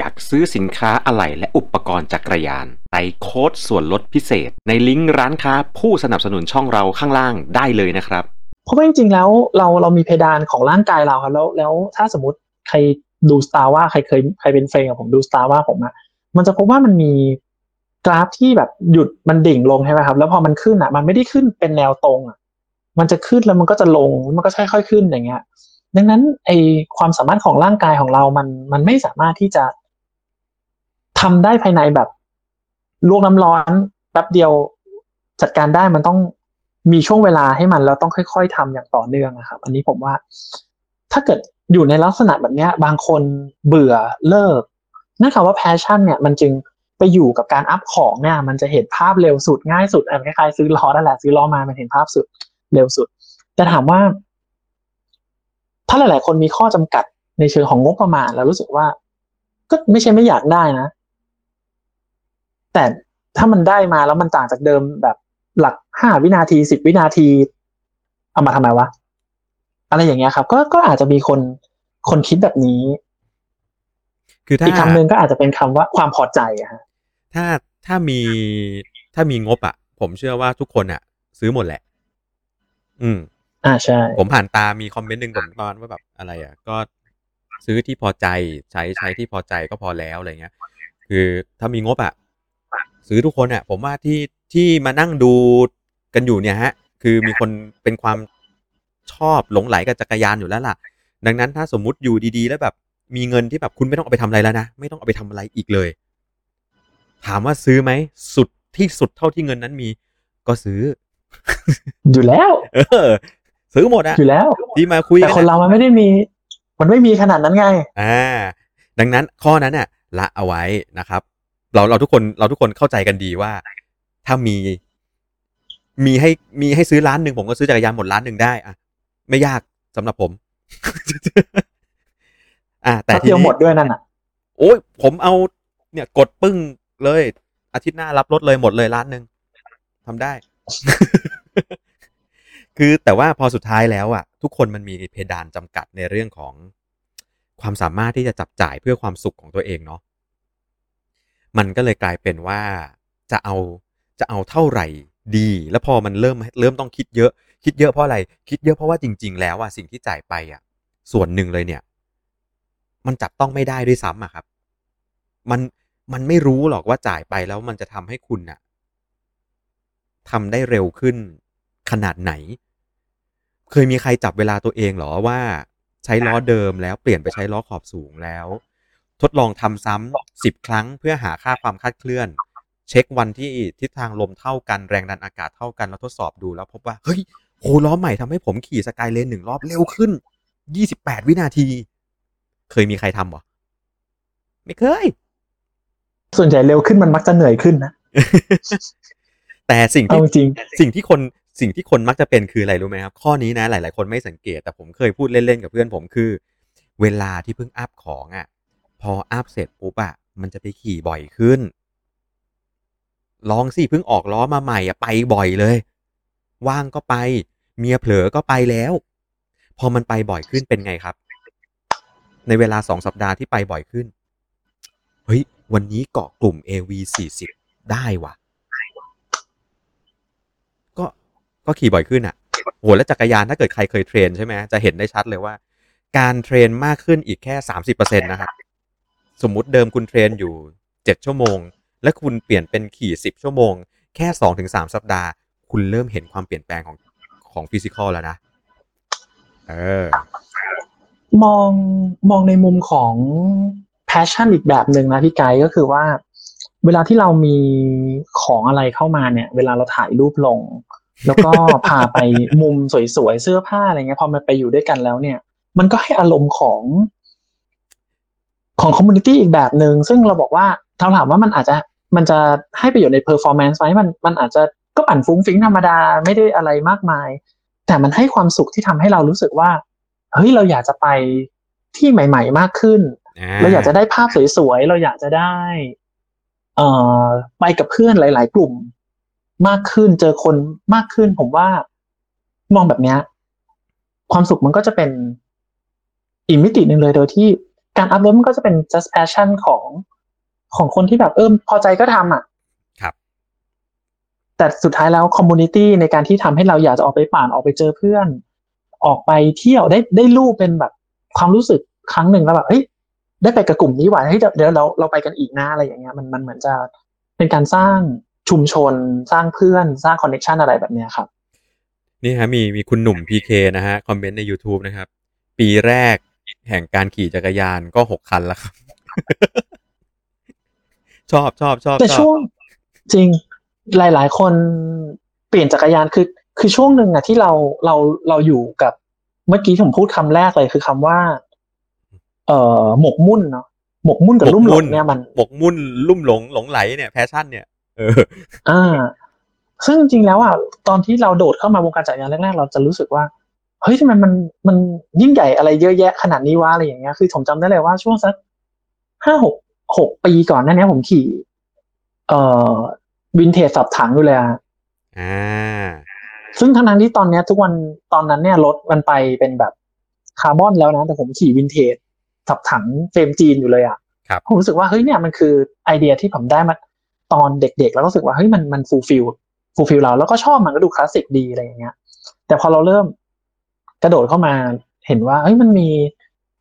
อยากซื้อสินค้าอะไหล่และอุปกรณ์จักรยานใส่โค้ดส่วนลดพิเศษ ในลิงก์ร้านค้าผู้สนับสนุนช่องเราข้างล่างได้เลยนะครับ เพราะว่าจริงๆแล้วเราเรามีเพดานของร่างกายเราครับแล้วแล้วถ้าสมมติใครดู Strava ใครเคยใครเป็น friend กับผมดู Strava ผมอะมันจะพบว่ามันมีกราฟที่แบบหยุดมันดิ่งลงใช่ไหมครับ แล้วพอมันขึ้นอะมันไม่ได้ขึ้นเป็นแนวตรงอะมันจะขึ้นแล้วมันก็จะลงมันก็ค่อยๆขึ้นอย่างเงี้ยดังนั้นไอ้ความสามารถของร่างกายของเรา มัน มันไม่สามารถที่จะ ทำได้ภายในแบบลวกน้ำร้อนแป๊บเดียวจัดการได้มันต้องมีช่วงเวลาให้มันแล้วต้องค่อย ๆทำอย่างต่อเนื่องนะครับ อันนี้ผมว่า ถ้าเกิดอยู่ในลักษณะแบบนี้บางคนเบื่อเลิกนั่นคำว่า passion เนี่ยมันจึงไปอยู่กับการ up ของเนี่ย มันจะเห็นภาพเร็วสุดง่ายสุดคล้ายๆซื้อล้อนั่นแหละซื้อล้อมามันเห็นภาพสุดเร็วสุด แต่ถามว่า ถ้าหลาย ๆ คนมีข้อจำกัดในเชิงของงบประมาณ แล้วรู้สึกว่า ก็ไม่ใช่ไม่อยากได้นะ แต่ถ้ามันได้มาแล้วมันต่างจากเดิมแบบหลักห้าวินาทีสิบวินาที เอามาทำไมวะ อะไรอย่างเงี้ยครับ ก็ก็อาจจะมีคนคนคิดแบบนี้ คือถ้าอีกคำหนึ่งก็อาจจะเป็นคำว่าความพอใจอะฮะถ้าถ้ามีถ้ามีงบอะผมเชื่อว่าทุกคนอะซื้อหมดแหละ อืม อ่าใช่ ผมผ่านตามีคอมเมนต์หนึ่งผมประมาณว่าแบบอะไรอะก็ซื้อที่พอใจใช้ใช้ที่พอใจก็พอแล้วอะไรเงี้ย คือถ้ามีงบอะ ซื้อทุกคนอะผมว่าที่ที่มานั่งดูกันอยู่เนี่ยฮะ คือมีคนเป็นความชอบหลงไหลกับจักรยานอยู่แล้วล่ะ ดังนั้นถ้าสมมุติอยู่ดีๆ แล้วแบบมีเงินที่แบบคุณไม่ต้องเอาไปทำอะไรแล้วนะ ไม่ต้องเอาไปทำอะไรอีกเลย ถามว่าซื้อไหม สุดที่สุดเท่าที่เงินนั้นมี ก็ซื้อ อยู่แล้ว เออ ซื้อหมดอะอยู่แล้วที่มาคุยแต่กัคนเรามันไม่ได้มี มันไม่มีขนาดนั้นไง อ่า ดังนั้นข้อนั้นน่ะละเอาไว้นะครับ เราเราทุกคนเราทุกคนเข้าใจกันดีว่า ถ้ามีมีให้มีให้ซื้อร้านหนึ่งผมก็ซื้อจักรยานหมดร้านหนึ่งได้อะไม่ยากสำหรับผม อ่า แต่แต่ทีเดียวนี้หมดด้วยนั่นอะ โอ้ยผมเอา เนี่ย กดปึ้งเลย อาทิตย์หน้ารับรถเลยหมดเลยล้านหนึ่งทำได้ คือแต่ว่าพอสุดท้ายแล้วอะ ทุกคนมันมีเพดานจำกัดในเรื่องของความสามารถที่จะจับจ่ายเพื่อความสุขของตัวเองเนาะ มันก็เลยกลายเป็นว่าจะเอาจะเอาเท่าไหร่ดี แล้วพอมันเริ่มเริ่มต้องคิดเยอะ คิดเยอะเพราะอะไร คิดเยอะเพราะว่าจริง ๆ แล้วอะสิ่งที่จ่ายไปอะ ส่วนหนึ่งเลยเนี่ย มันจับต้องไม่ได้ด้วยซ้ำอะครับ มันมันไม่รู้หรอกว่าจ่ายไปแล้วมันจะทำให้คุณน่ะทำได้เร็วขึ้นขนาดไหน เคยมีใครจับเวลาตัวเองหรอว่า ใช้ล้อเดิมแล้วเปลี่ยนไปใช้ล้อขอบสูงแล้ว ทดลองทำซ้ำสิบครั้ง เพื่อหาค่าความคาดเคลื่อน เช็ควันที่ทิศทางลมเท่ากันแรงดันอากาศเท่ากันแล้วทดสอบดูแล้วพบว่า เฮ้ยโหล้อใหม่ทำให้ผมขี่สกายเลนหนึ่งรอบเร็วขึ้นยี่สิบแปดวินาที เคยมีใครทำบ่ไม่เคย ส่วนใหญ่เร็วขึ้นมันมักจะเหนื่อยขึ้นนะ แต่สิ่งเอาที่จริง สิ่งที่คนสิ่งที่คนมักจะเป็นคืออะไรรู้ไหมครับ ข้อนี้นะ หลาย ๆ คนไม่สังเกต แต่ผมเคยพูดเล่น ๆ กับเพื่อนผมคือ เวลาที่เพิ่งอัพของอะ พออัพเสร็จปุ๊บอะมันจะไปขี่บ่อยขึ้น ลองสิเพิ่งออกล้อมาใหม่อะไปบ่อยเลย ว่างก็ไป เมียเผลอก็ไปแล้ว พอมันไปบ่อยขึ้นเป็นไงครับ ในเวลาสองสัปดาห์ที่ไปบ่อยขึ้น เฮ้ย วันนี้เกาะกลุ่ม AV 40ได้วะก็ก็ขี่บ่อยขึ้นอะโหแล้วจักรยานถ้าเกิดใครเคยเทรนใช่ไหมจะเห็นได้ชัดเลยว่า การเทรนมากขึ้นอีกแค่สามสิบเปอร์เซ็นตนะครับ สมมุติเดิมคุณเทรนอยู่เจ็ดชั่วโมง และคุณเปลี่ยนเป็นขี่สิบชั่วโมง แค่สองถึงสามสัปดาห์ คุณเริ่มเห็นความเปลี่ยนแปลงของของฟิสิกอลแล้วนะ เออ มองมองในมุมของ passion อีกแบบหนึ่งนะพี่ไกก็คือว่า เวลาที่เรามีของอะไรเข้ามาเนี่ย เวลาเราถ่ายรูปลง แล้วก็พาไปมุมสวยๆ เสื้อผ้าอะไรเงี้ยพอมันไปอยู่ด้วยกันแล้วเนี่ย มันก็ให้อารมณ์ของ ของ community อีกแบบหนึ่งซึ่งเราบอกว่าถ้าถามว่ามันอาจจะมันจะให้ประโยชน์ใน performance ไหมมันมันอาจจะก็ปั่นฟุ้งฟิ้งธรรมดาไม่ได้อะไรมากมาย แต่มันให้ความสุขที่ทำให้เรารู้สึกว่าเฮ้ยเราอยากจะไปที่ใหม่ ๆ มากขึ้น เราอยากจะได้ภาพสวยๆเราอยากจะได้ เอ่อไปกับเพื่อนหลาย ๆ กลุ่ม มากขึ้นเจอคนมากขึ้น ผมว่ามองแบบเนี้ย ความสุขมันก็จะเป็นอีกมิติหนึ่งเลยโดยที่ การ up รถมันก็จะเป็น just passion ของของคนที่แบบเออพอใจก็ทำอะครับ แต่สุดท้ายแล้ว community ในการที่ทำให้เราอยากจะออกไปปั่นออกไปเจอเพื่อน ออกไปเที่ยวได้ได้รูปเป็นแบบความรู้สึกครั้งหนึ่งแล้วแบบเฮ้ยได้ไปกับกลุ่มนี้ว่ะเฮ้ยเดี๋ยวเดี๋ยวเราเราไปกันอีกนะอะไรอย่างเงี้ยมันมันเหมือนจะเป็นการสร้างชุมชนสร้างเพื่อนสร้างคอนเนคชันอะไรแบบเนี้ยครับ นี่ฮะมีมีคุณหนุ่ม PK นะฮะ คอมเมนต์ใน YouTube นะครับ ปีแรก แห่งการขี่จักรยานก็หกคันแล้วครับ ชอบชอบชอบแต่ชช่อวบงจริงหลาย ๆ คนเปลี่ยนจักรยานคือ คือช่วงหนึ่งอะที่เราเราเราอยู่กับเมื่อกี้ผมพูดคำแรกเลยคือคำว่า เอ่อหมกมุ่นเนาะหมกมุ่นกับลุ่มหลงเนี่ยมันหมกมุ่นลุ่มหลงหลงไหลเนี่ยแพชชั่นเนี่ยเอออ่า ซึ่งจริงๆแล้วอะตอนที่เราโดดเข้ามาวงการจักรยานแรกๆ เราจะรู้สึกว่า เฮ้ยทำไมมันมันยิ่งใหญ่อะไรเยอะแยะขนาดนี้วะอะไรอย่างเงี้ยคือผมจำได้เลยว่าช่วงสักห้าหกหกปีก่อนหนั้นเนี้ยผมขี่ เอ่อวินเทจสับถังอยู่เลยอะอ่าซึ่งทั้งนั้นที่ตอนเนี้ย ทุกวันตอนนั้นเนี่ยรถมันไปเป็นแบบคาร์บอนแล้วนะ แต่ผมขี่วินเทจสับถังเฟรมจีนอยู่เลยอะครับผมรู้สึกว่าเฮ้ยเนี่ยมันคือไอเดียที่ผมได้มาตอนเด็กๆ แล้วก็รู้สึกว่าเฮ้ยมันมัน fulfill fulfill เราแล้วก็ชอบมันก็ดูคลาสสิกดีอะไรอย่างเงี้ย แต่พอเราเริ่ม กระโดดเข้ามาเห็นว่าเฮ้ยมันมี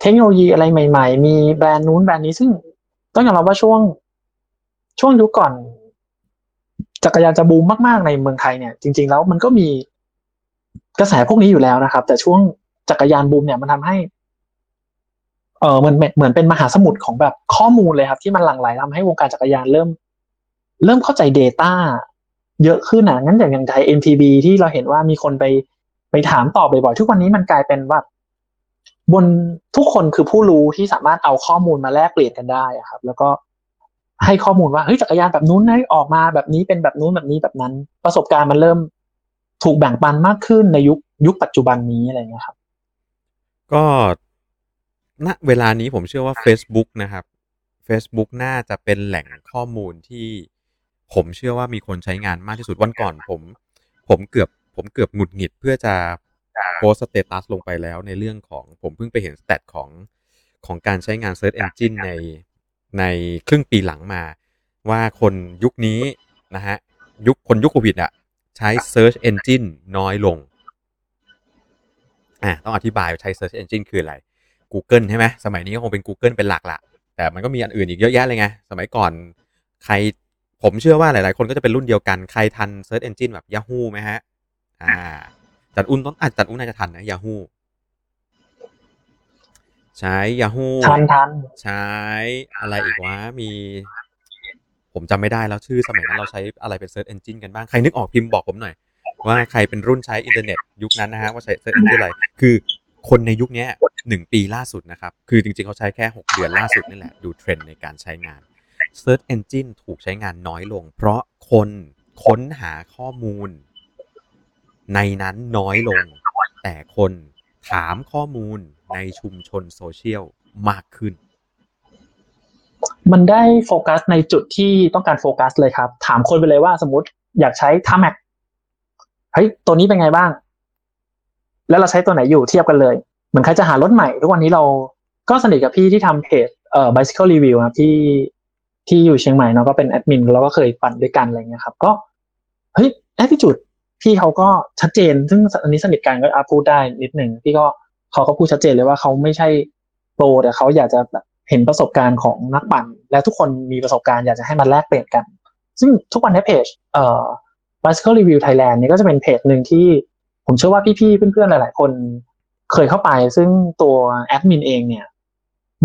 เทคโนโลยีอะไรใหม่ ๆ มีแบรนด์นู้นแบรนด์นี้ซึ่งต้องยอมรับว่าช่วง ช่วงยุคก่อนจักรยานจะบูมมากๆในเมืองไทยเนี่ย จริง ๆ แล้วมันก็มีกระแสพวกนี้อยู่แล้วนะครับ แต่ช่วงจักรยานบูมเนี่ยมันทำให้ เออเหมือนเหมือนเป็นมหาสมุทรของแบบข้อมูลเลยครับ ที่มันหลั่งไหลทำให้วงการจักรยานเริ่ม เริ่มเข้าใจ Data เยอะขึ้นอะงั้นอย่างอย่างไทย MTB ที่เราเห็นว่ามีคนไป ไปถามตอบบ่อยๆทุกวันนี้มันกลายเป็นว่าบนทุกคนคือผู้รู้ที่สามารถเอาข้อมูลมาแลกเปลี่ยนกันได้ครับ แล้วก็ให้ข้อมูลว่าเฮ้ยจักรยานแบบนู้นนะออกมาแบบนี้เป็นแบบนู้นแบบนี้แบบนั้น ประสบการณ์มันเริ่มถูกแบ่งปันมากขึ้นในยุคยุคปัจจุบันนี้อะไรเงี้ยครับ ก็ณเวลานี้ผมเชื่อว่า Facebook นะครับ Facebook น่าจะเป็นแหล่งข้อมูลที่ผมเชื่อว่ามีคนใช้งานมากที่สุดวันก่อนผม ผมเกือบ ผมเกือบหงุดหงิดเพื่อจะโพสสเตตัสลงไปแล้วในเรื่องของผมเพิ่งไปเห็นสแตทของของการใช้งาน Search Engine ในในครึ่งปีหลังมา ว่าคนยุคนี้นะฮะ ยุคคนยุคโควิดอะใช้ Search Engine น้อยลงอะต้องอธิบายว่าใช้ Search Engine คืออะไร Google ใช่ไหมสมัยนี้ก็คงเป็น Google เป็นหลักละแต่มันก็มีอันอื่นอีกเยอะแยะเลยไง สมัยก่อนใครผมเชื่อว่าหลาย ๆ คนก็จะเป็นรุ่นเดียวกัน ใครทัน Search Engine แบบ Yahoo ไหมฮะ อ่า จารย์อุ้นต้องอะจารย์อุ้นน่าจะทันนะ Yahoo ใช้ Yahoo ทันทันใช้อะไรอีกวะมี ผมจำไม่ได้แล้วชื่อสมัยนั้นเราใช้อะไรเป็น Search Engine กันบ้าง ใครนึกออกพิมพ์บอกผมหน่อย ว่าใครเป็นรุ่นใช้อินเทอร์เน็ตยุคนั้นนะฮะว่าใช้ Search Engine อะไร คือคนในยุคเนี้ยหนึ่งปีล่าสุดนะครับ คือจริงๆเขาใช้แค่ 6 เดือนล่าสุดนี่แหละ ดูเทรนด์ในการใช้งาน Search Engine ถูกใช้งานน้อยลง เพราะคนค้นหาข้อมูล ในนั้นน้อยลง แต่คนถามข้อมูลในชุมชนโซเชียลมากขึ้น มันได้โฟกัสในจุดที่ต้องการโฟกัสเลยครับ ถามคนไปเลยว่าสมมติอยากใช้ทาแม็กเฮ้ยตัวนี้เป็นไงบ้าง แล้วเราใช้ตัวไหนอยู่เทียบกันเลยเหมือนใครจะหารถใหม่ ทุกวันนี้เราก็สนิทกับพี่ที่ทำเพจเอ่อ bicycle review ครับที่ที่อยู่เชียงใหม่เนาะก็เป็นแอดมินเราก็เคยปั่นด้วยกันอะไรเงี้ยครับ ก็เฮ้ยแอดจุด พี่เขาก็ชัดเจน ซึ่งอันนี้สนิทกันก็อาพูดได้นิดหนึ่งพี่ก็เขาก็พูดชัดเจนเลยว่าเขาไม่ใช่โปรแต่เขาอยากจะแบบเห็นประสบการณ์ของนักปั่น และทุกคนมีประสบการณ์อยากจะให้มันแลกเปลี่ยนกัน ซึ่งทุกวันในเพจเอ่อ bicycle review Thailand เนี่ยก็จะเป็นเพจหนึ่งที่ผมเชื่อว่าพี่ๆเพื่อนๆหลาย ๆ คนเคยเข้าไป ซึ่งตัวแอดมินเองเนี่ย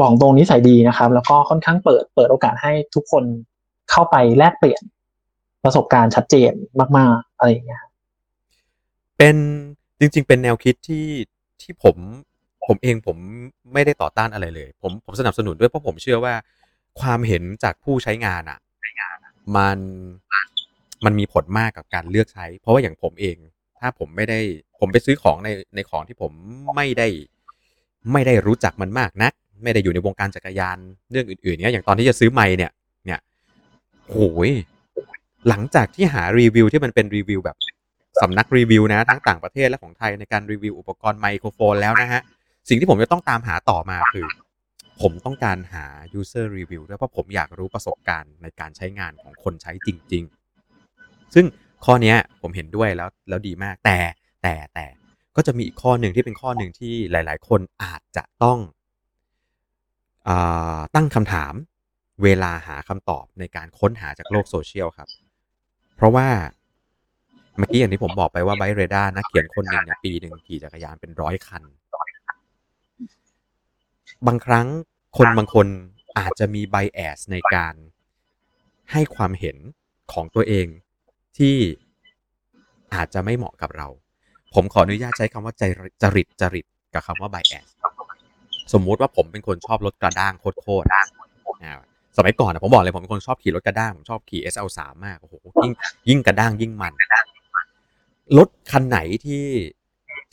บอกตรงนิสัยดีนะครับ แล้วก็ค่อนข้างเปิดเปิดโอกาสให้ทุกคนเข้าไปแลกเปลี่ยนประสบการณ์ชัดเจนมากๆอะไรอย่างเงี้ย เป็นจริง ๆ เป็นแนวคิดที่ที่ผมผมเองผมไม่ได้ต่อต้านอะไรเลย ผมผมสนับสนุนด้วยเพราะผมเชื่อว่า ความเห็นจากผู้ใช้งานอะ มันมันมีผลมากกับการเลือกใช้ เพราะว่าอย่างผมเอง ถ้าผมไม่ได้ผมไปซื้อของในในของที่ผมไม่ได้ ไม่ได้รู้จักมันมากนัก ไม่ได้อยู่ในวงการจักรยานเรื่องอื่นๆเนี้ยอย่างตอนที่จะซื้อไมค์เนี่ย เนี่ยโหยหลังจากที่หารีวิวที่มันเป็นรีวิวแบบ สำนักรีวิวนะทั้งต่างประเทศและของไทยในการรีวิวอุปกรณ์ไมโครโฟนแล้วนะฮะ สิ่งที่ผมจะต้องตามหาต่อมาคือ ผมต้องการหา user review ด้วยเพราะผมอยากรู้ประสบการณ์ในการใช้งานของคนใช้จริง ๆ ซึ่งข้อนี้ผมเห็นด้วยแล้วแล้วดีมากแต่แต่แต่ก็จะมีอีกข้อหนึ่งที่เป็นข้อหนึ่งที่หลาย ๆ คนอาจจะต้องอตั้งคำถามเวลาหาคำตอบในการค้นหาจากโลกโซเชียลครับ เพราะว่า เมื่อกี้อย่างที่ผมบอกไปว่าไบเรดานักเขียนคนหนึ่งเนี่ยปีหนึ่งขี่จักรยานเป็นร้อยคัน บางครั้งคนบางคนอาจจะมีไบแอสในการให้ความเห็นของตัวเองที่อาจจะไม่เหมาะกับเรา ผมขออนุญาตใช้คำว่าใจจริตจริตกับคำว่าไบแอสสมมุติว่าผมเป็นคนชอบรถกระด้างโคตรๆสมัยก่อนนะผมบอกเลยผมเป็นคนชอบขี่รถกระด้าง ผมชอบขี่ SL3 มาก โอ้โหยิ่งยิ่งกระด้างยิ่งมัน รถคันไหนที่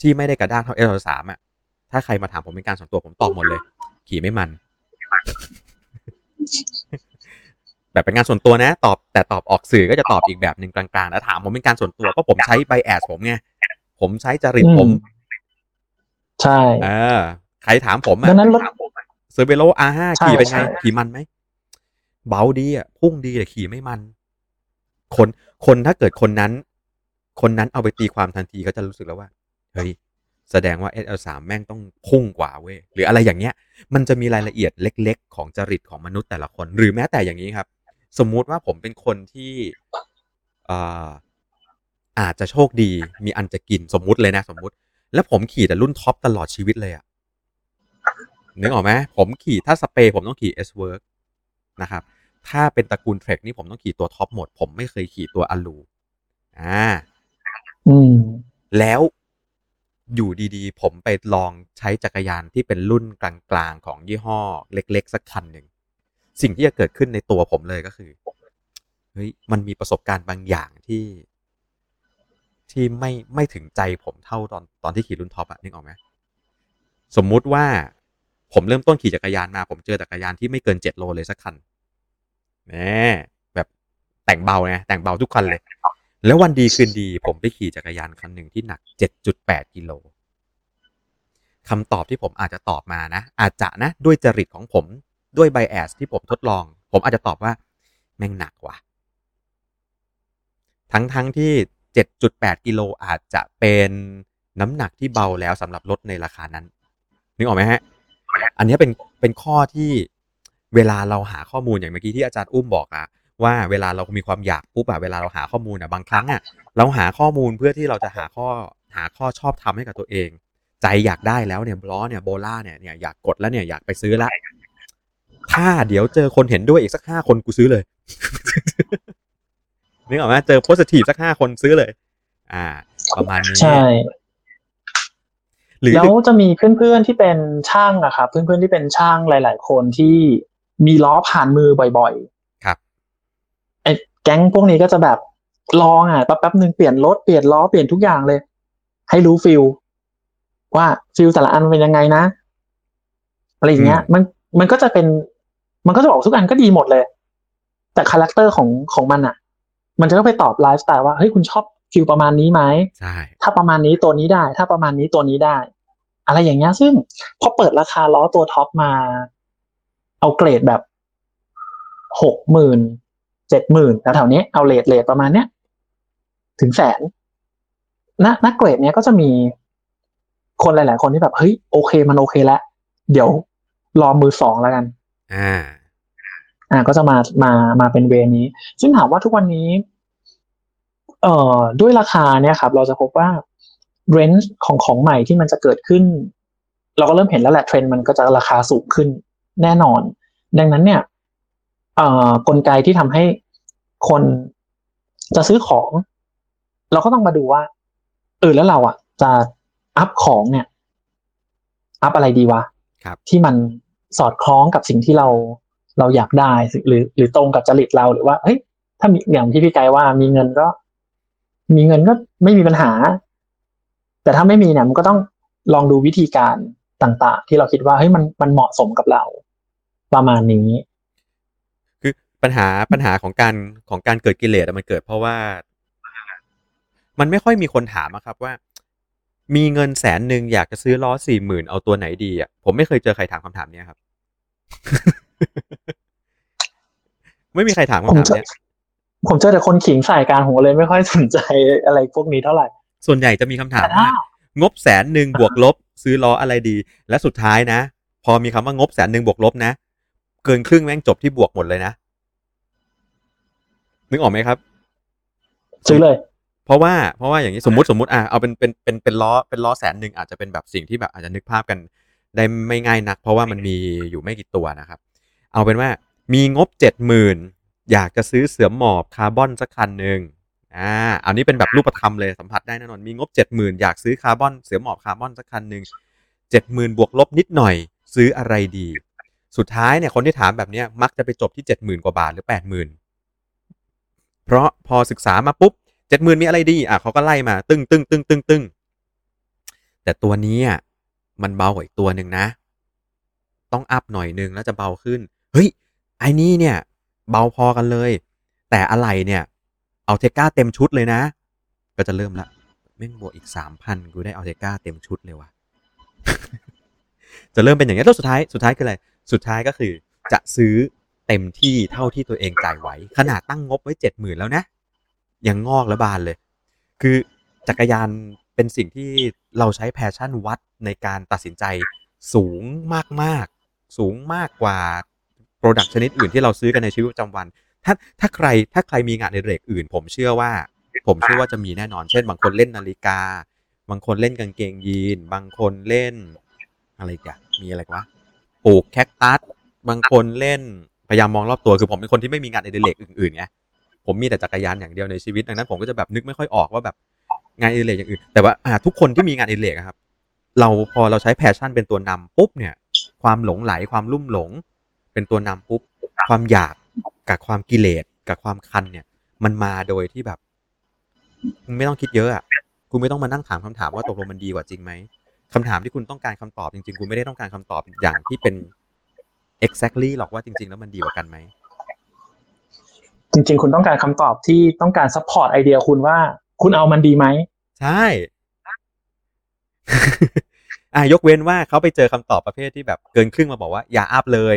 ที่ไม่ได้กระด้างเท่า SL3 อะ ถ้าใครมาถามผมเป็นการส่วนตัวผมตอบหมดเลย ขี่ไม่มัน แบบเป็นงานส่วนตัวนะ ตอบแต่ตอบออกสื่อก็จะตอบอีกแบบหนึ่งกลางๆแล้วถามผมเป็นการส่วนตัวเพราะผมใช้ไบแอสผมไงผมใช้จริตผม ใช่เออใครถามผมอะดังนั้นรถเซอร์เบโล R5 ใช่ขี่เป็นไงใช่ขี่มันไหมเบาดีอะพุ่งดีแต่ขี่ไม่มัน คนคนถ้าเกิดคนนั้น คนนั้นเอาไปตีความทันทีก็จะรู้สึกแล้วว่าเฮ้ยแสดงว่า SL3 แม่งต้องพุ่งกว่าเว้ยหรืออะไรอย่างเงี้ย มันจะมีรายละเอียดเล็ก ๆ ของจริตของมนุษย์แต่ละคน หรือแม้แต่อย่างนี้ครับ สมมุติว่าผมเป็นคนที่อาอาจจะโชคดีมีอันจะกินสมมุติเลยนะ สมมุติ แล้วผมขี่แต่รุ่นท็อปตลอดชีวิตเลยอะนึกออกไหมผมขี่ถ้าสเปรย์ผมต้องขี่ S Work นะครับ ถ้าเป็นตระกูลเทรคนี่ผมต้องขี่ตัวท็อปหมด ผมไม่เคยขี่ตัวอลูอ่า อืมแล้วอยู่ดีๆ ผมไปลองใช้จักรยานที่เป็นรุ่นกลางๆ ของยี่ห้อเล็ก ๆ สักคันหนึ่ง สิ่งที่จะเกิดขึ้นในตัวผมเลยก็คือเฮ้ยมันมีประสบการณ์บางอย่างที่ ที่ไม่ไม่ถึงใจผมเท่าตอนตอนที่ขี่รุ่นท็อปอะนึกออกไหมสมมุติว่าผมเริ่มต้นขี่จักรยานมา ผมเจอจักรยานที่ไม่เกินเจ็ดโลเลยสักคันแหมแบบแต่งเบาไงแต่งเบาทุกคันเลย แล้ววันดีคืนดี ผมไปขี่จักรยานคันหนึ่งที่หนัก 7.8 กิโลคำตอบที่ผมอาจจะตอบมานะ อาจจะนะ ด้วยจริตของผมด้วยไบแอสที่ผมทดลอง ผมอาจจะตอบว่า แม่งหนักว่ะ ทั้งทั้งที่ 7.8 กิโลอาจจะเป็นน้ำหนักที่เบาแล้วสำหรับรถในราคานั้น นึกออกไหมฮะ อันนี้เป็นเป็นข้อที่เวลาเราหาข้อมูลอย่างเมื่อกี้ที่อาจารย์อุ้มบอกอะ ว่าเวลาเรามีความอยากปุ๊บอะเวลาเราหาข้อมูลอะบางครั้งอะเราหาข้อมูลเพื่อที่เราจะหาข้อหาข้อชอบทำให้กับตัวเอง ใจอยากได้แล้วเนี่ยบล้อเนี่ยโบล่าเนี่ยเนี่ยอยากกดแล้วเนี่ยอยากไปซื้อละถ้าเดี๋ยวเจอคนเห็นด้วยอีกสักห้าคนกูซื้อเลยนึกออกไหมเจอ positive สักห้าคนซื้อเลย อ่า ประมาณนี้ใช่หรือแล้วจะมีเพื่อนๆที่เป็นช่างอะครับเพื่อนๆที่เป็นช่างหลาย ๆ คนที่มีล้อผ่านมือบ่อยครับๆไอ้ แก๊งพวกนี้ก็จะแบบลองอะแป๊บๆหนึ่งเปลี่ยนรถเปลี่ยนล้อเปลี่ยนทุกอย่างเลย ให้รู้ feel ว่า feel แต่ละอันเป็นยังไงนะอะไรอย่างเงี้ย มันมันก็จะเป็น มันก็จะบอกทุกอันก็ดีหมดเลย แต่ character ของของมันอะ มันจะต้องไปตอบไลฟ์สไตล์ว่าเฮ้ยคุณชอบ feel ประมาณนี้ไหมใช่ถ้าประมาณนี้ตัวนี้ได้ ถ้าประมาณนี้ตัวนี้ได้ อะไรอย่างเงี้ย ซึ่งพอเปิดราคาล้อตัวท็อปมา เอาเกรดแบบหกหมื่น เจ็ดหมื่นแถวๆนี้เอา rate rate ประมาณเนี้ยถึงแสนณณเกรดเนี้ยก็จะมีคนหลาย ๆ คนที่แบบเฮ้ยโอเคมันโอเคแล้วเดี๋ยวรอมือสองแล้วกัน อ่า อ่าก็จะมามามาเป็นเวนี้ ซึ่งถามว่าทุกวันนี้ เอ่อด้วยราคาเนี่ยครับ เราจะพบว่าเรนจ์ของของใหม่ที่มันจะเกิดขึ้น เราก็เริ่มเห็นแล้วแหละเทรนด์มันก็จะราคาสูงขึ้นแน่นอน ดังนั้นเนี่ยเอ่อ กลไกที่ทำให้คนจะซื้อของ เราก็ต้องมาดูว่าเออแล้วเราอะ จะอัพของเนี่ย อัพอะไรดีวะครับที่มันสอดคล้องกับสิ่งที่เราเราอยากได้หรือ หรือตรงกับจริตเราหรือว่าเฮ้ยถ้ามีอย่างที่พี่ไกด์ว่ามีเงินก็ มีเงินก็ไม่มีปัญหา แต่ถ้าไม่มีเนี่ยมันก็ต้องลองดูวิธีการต่าง ๆ ที่เราคิดว่าเฮ้ยมันมันเหมาะสมกับเรา ประมาณนี้คือ ปัญหาปัญหาของการของการเกิดกิเลสอะมันเกิดเพราะว่า มันไม่ค่อยมีคนถามอะครับว่า มีเงินแสนหนึ่งอยากจะซื้อล้อสี่หมื่นเอาตัวไหนดีอะผมไม่เคยเจอใครถามคำถามเนี้ยครับ ไม่มีใครถามผมคำถามเจอเนี้ยผมเจอแต่คนขิงใส่การผมเลยไม่ค่อยสนใจอะไรพวกนี้เท่าไหร่ ส่วนใหญ่จะมีคำถามแต่ถ้าว่างบแสนหนึ่งบวกลบ ซื้อล้ออะไรดี และสุดท้ายนะ พอมีคำว่างบแสนหนึ่งบวกลบนะ เกินครึ่งแม่งจบที่บวกหมดเลยนะ นึกออกไหมครับ ซื้อเลย เพราะว่าเพราะว่าอย่างนี้สมมติสมมติอะเอาเป็นเป็นเป็นเป็นล้อเป็นล้อแสนหนึ่งอาจจะเป็นแบบสิ่งที่แบบอาจจะนึกภาพกันได้ไม่ง่ายนัก เพราะว่ามันมีอยู่ไม่กี่ตัวนะครับ เอาเป็นว่ามีงบเจ็ดหมื่นอยากจะซื้อเสือหมอบคาร์บอนสักคันหนึ่งอ่าอันนี้เป็นแบบรูปธรรมเลยสัมผัสได้แน่นอน มีงบเจ็ดหมื่นอยากซื้อคาร์บอนเสือหมอบคาร์บอนสักคันหนึ่งเจ็ดหมื่นบวกลบนิดหน่อย ซื้ออะไรดี สุดท้ายเนี่ยคนที่ถามแบบเนี้ยมักจะไปจบที่เจ็ดหมื่นกว่าบาทหรือแปดหมื่น เพราะพอศึกษามาปุ๊บเจ็ดหมื่นมีอะไรดีอะเขาก็ไล่มา ตึ้งตึ้งตึ้งตึ้งตึ้งแต่ตัวนี้อะมันเบากว่าอีกตัวหนึ่งนะ ต้องอัพหน่อยนึงแล้วจะเบาขึ้น เฮ้ยไอ้นี่เนี่ย เบาพอกันเลย แต่อะไรเนี่ย เอาเทก้าเต็มชุดเลยนะ ก็จะเริ่มละแม่งบวกอีกสามพันกูได้ Ultegra เต็มชุดเลยว่ะจะเริ่มเป็นอย่างนี้ยแล้วสุดท้ายสุดท้ายคืออะไร สุดท้ายก็คือจะซื้อ เต็มที่เท่าที่ตัวเองจ่ายไหว ขนาดตั้งงบไว้เจ็ดหมื่นแล้วนะ ยังงอกและบานเลย คือจักรยานเป็นสิ่งที่เราใช้ passion วัดในการตัดสินใจสูงมากๆ สูงมากกว่า product ชนิดอื่นที่เราซื้อกันในชีวิตประจำวัน ถ้าถ้าใครถ้าใครมีงานในเรกอื่น ผมเชื่อว่า ผมเชื่อว่าจะมีแน่นอน เช่น บางคนเล่นนาฬิกา บางคนเล่นกางเกงยีน บางคนเล่น อะไรอีกันมีอะไรวะปลูกแคคตัส บางคนเล่น พยายามมองรอบตัวคือผมเป็นคนที่ไม่มีงานในเรกอื่นๆไงผมมีแต่จักรยานอย่างเดียวในชีวิตดังนั้นผมก็จะแบบนึกไม่ค่อยออกว่าแบบงานอดิเรกอย่างอื่น แต่ว่าอ่าทุกคนที่มีงานอดิเรกครับ เราพอเราใช้แพชชั่นเป็นตัวนำปุ๊บเนี่ย ความหลงใหลความลุ่มหลง เป็นตัวนำปุ๊บความอยากกับความกิเลสกับความคันเนี่ย มันมาโดยที่แบบคุณไม่ต้องคิดเยอะอะคุณไม่ต้องมานั่งถามคำถามว่าตกลงมันดีกว่าจริงไหมคำถามที่คุณต้องการคำตอบจริงๆ คุณไม่ได้ต้องการคำตอบอย่างที่เป็น exactly หรอกว่าจริง ๆ แล้วมันดีกว่ากันไหม จริง ๆ คุณต้องการคำตอบที่ต้องการ support ไอเดียคุณว่า คุณเอามันดีไหม ใช่ อะยกเว้นว่าเขาไปเจอคำตอบประเภทที่แบบเกินครึ่งมาบอกว่า อย่าอัพเลย